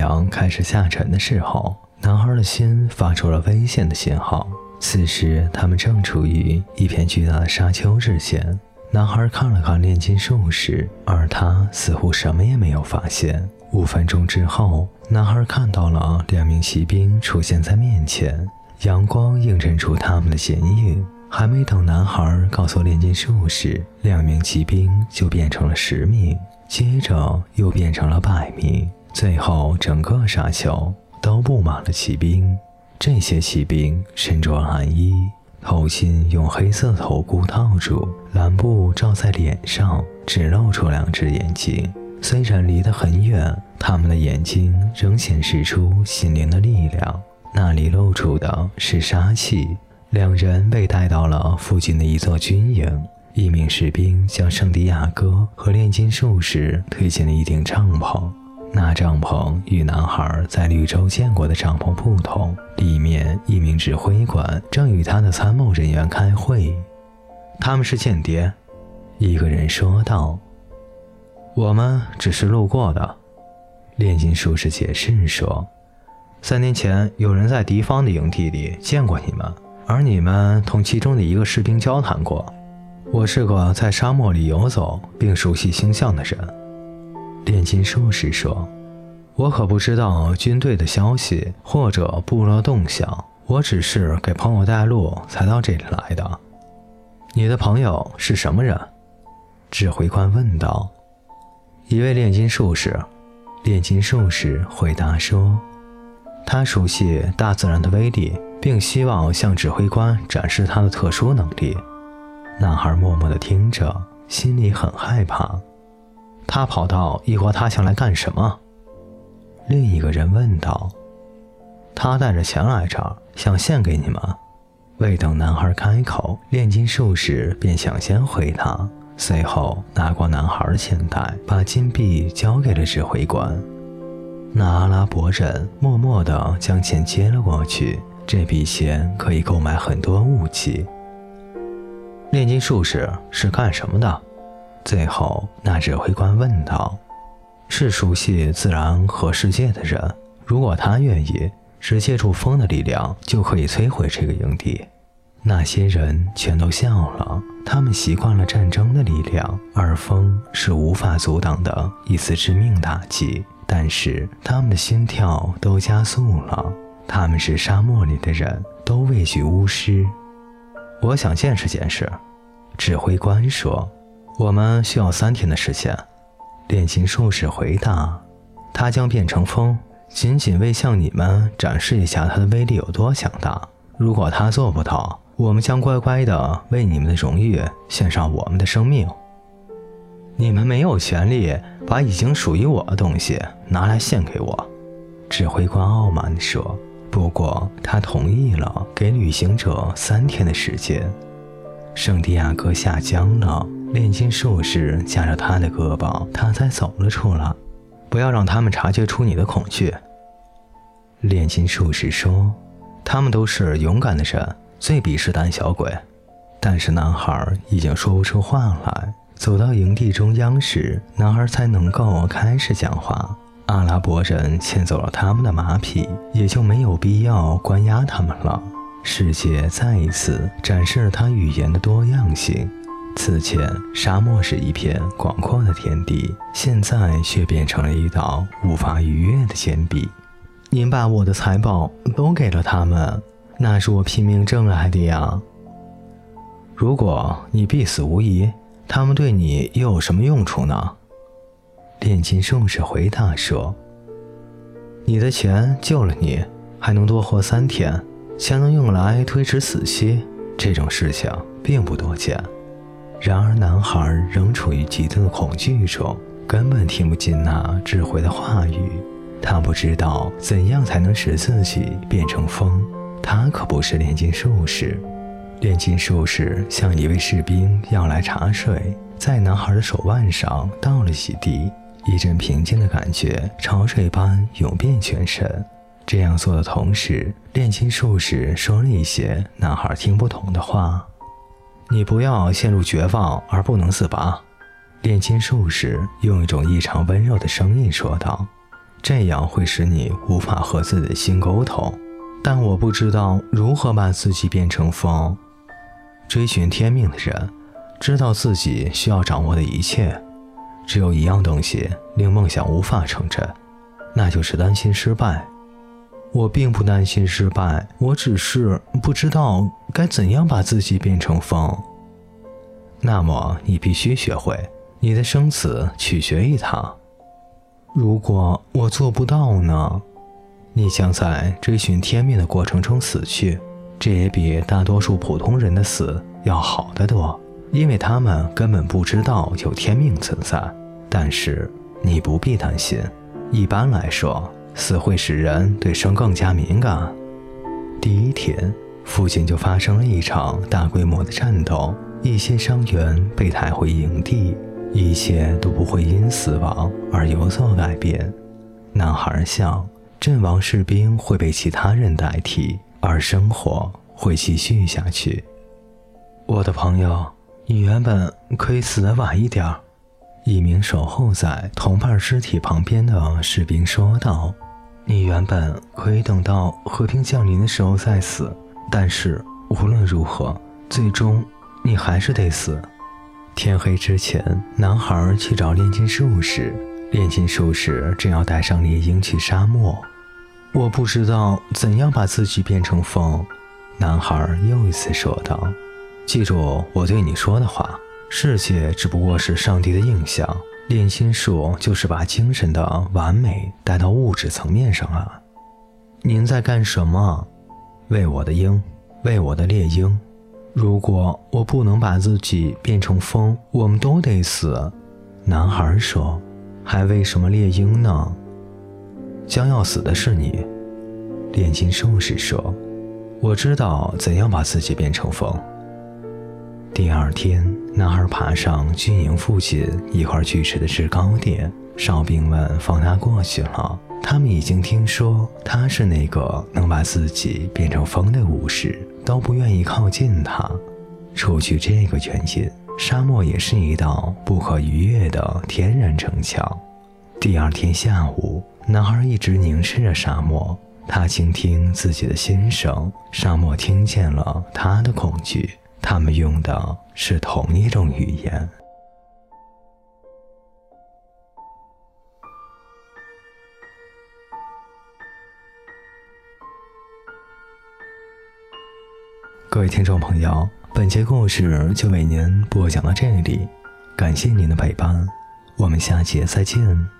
阳开始下沉的时候，男孩的心发出了危险的信号。此时，他们正处于一片巨大的沙丘之前。男孩看了看炼金术士，而他似乎什么也没有发现。五分钟之后，男孩看到了两名骑兵出现在面前，阳光映衬出他们的剪影。还没等男孩告诉炼金术士，两名骑兵就变成了十名，接着又变成了百名，最后整个沙丘都布满了骑兵。这些骑兵身着蓝衣。头巾用黑色头箍套住，蓝布罩在脸上，只露出两只眼睛。虽然离得很远，他们的眼睛仍显示出心灵的力量。那里露出的是杀气。两人被带到了附近的一座军营，一名士兵将圣地亚哥和炼金术士推进了一顶帐篷。那帐篷与男孩在绿洲见过的帐篷不同，里面一名指挥官正与他的参谋人员开会。他们是间谍，一个人说道。我们只是路过的，炼金术士解释说。三年前有人在敌方的营地里见过你们，而你们同其中的一个士兵交谈过。我是个在沙漠里游走并熟悉星象的人。炼金术士说：“我可不知道军队的消息或者部落动向，我只是给朋友带路才到这里来的。你的朋友是什么人？”指挥官问道。“一位炼金术士。”炼金术士回答说：“他熟悉大自然的威力，并希望向指挥官展示他的特殊能力。”男孩默默地听着，心里很害怕。他跑到异国他乡来干什么？另一个人问道。他带着钱来这儿，想献给你们。未等男孩开口，炼金术士便抢先回答，随后拿过男孩的钱袋，把金币交给了指挥官。那阿拉伯人默默地将钱接了过去。这笔钱可以购买很多武器。炼金术士是干什么的？最后，那指挥官问道：“是熟悉自然和世界的人。如果他愿意，只借助风的力量就可以摧毁这个营地。”那些人全都笑了。他们习惯了战争的力量，而风是无法阻挡的一次致命打击。但是他们的心跳都加速了。他们是沙漠里的人，都畏惧巫师。我想见识见识。”指挥官说。我们需要三天的时间，炼金术士回答。他将变成风，仅仅为向你们展示一下他的威力有多强大。如果他做不到，我们将乖乖的为你们的荣誉献上我们的生命。你们没有权利把已经属于我的东西拿来献给我，指挥官傲慢地说。不过他同意了给旅行者三天的时间。圣地亚哥下江了。炼金术士夹着他的胳膊，他才走了出来。不要让他们察觉出你的恐惧。炼金术士说：“他们都是勇敢的人，最鄙视胆小鬼。”但是男孩已经说不出话来。走到营地中央时，男孩才能够开始讲话。阿拉伯人牵走了他们的马匹，也就没有必要关押他们了。世界再一次展示了他语言的多样性。此前，沙漠是一片广阔的天地，现在却变成了一道无法逾越的坚壁。您把我的财宝都给了他们，那是我拼命挣来的呀。如果你必死无疑，他们对你又有什么用处呢？炼金术士回答说：“你的钱救了你，还能多活三天，钱能用来推迟死期，这种事情并不多见。”然而，男孩仍处于极度的恐惧中，根本听不进那智慧的话语。他不知道怎样才能使自己变成风。他可不是炼金术士。炼金术士向一位士兵要来茶水，在男孩的手腕上倒了几滴，一阵平静的感觉潮水般涌遍全身。这样做的同时，炼金术士说了一些男孩听不懂的话。你不要陷入绝望而不能自拔，炼金术士用一种异常温柔的声音说道：“这样会使你无法和自己的心沟通。但我不知道如何把自己变成风。追寻天命的人，知道自己需要掌握的一切。只有一样东西令梦想无法成真，那就是担心失败。我并不担心失败，我只是不知道该怎样把自己变成风。那么你必须学会，你的生死取决于它。如果我做不到呢？你将在追寻天命的过程中死去，这也比大多数普通人的死要好得多，因为他们根本不知道有天命存在。但是你不必担心，一般来说。死会使人对生更加敏感。第一天，附近就发生了一场大规模的战斗，一些伤员被抬回营地，一切都不会因死亡而有所改变。男孩想，阵亡士兵会被其他人代替，而生活会继续下去。我的朋友，你原本可以死得晚一点。一名守候在同伴尸体旁边的士兵说道：“你原本可以等到和平降临的时候再死，但是无论如何，最终你还是得死。”天黑之前，男孩去找炼金术士。炼金术士正要带上猎鹰去沙漠。我不知道怎样把自己变成风。男孩又一次说道：“记住我对你说的话。”世界只不过是上帝的印象，炼心术就是把精神的完美带到物质层面上啊！您在干什么？为我的鹰，为我的猎鹰。如果我不能把自己变成风，我们都得死。男孩说：“还为什么猎鹰呢？”将要死的是你。炼金术士说：“我知道怎样把自己变成风。”第二天，男孩爬上军营附近一块巨石的制高点，哨兵们放他过去了。他们已经听说他是那个能把自己变成风的武士，都不愿意靠近他。除去这个原因，沙漠也是一道不可逾越的天然城墙。第二天下午，男孩一直凝视着沙漠，他倾听自己的心声，沙漠听见了他的恐惧。他们用的是同一种语言。各位听众朋友，本节故事就为您播讲到这里，感谢您的陪伴，我们下节再见。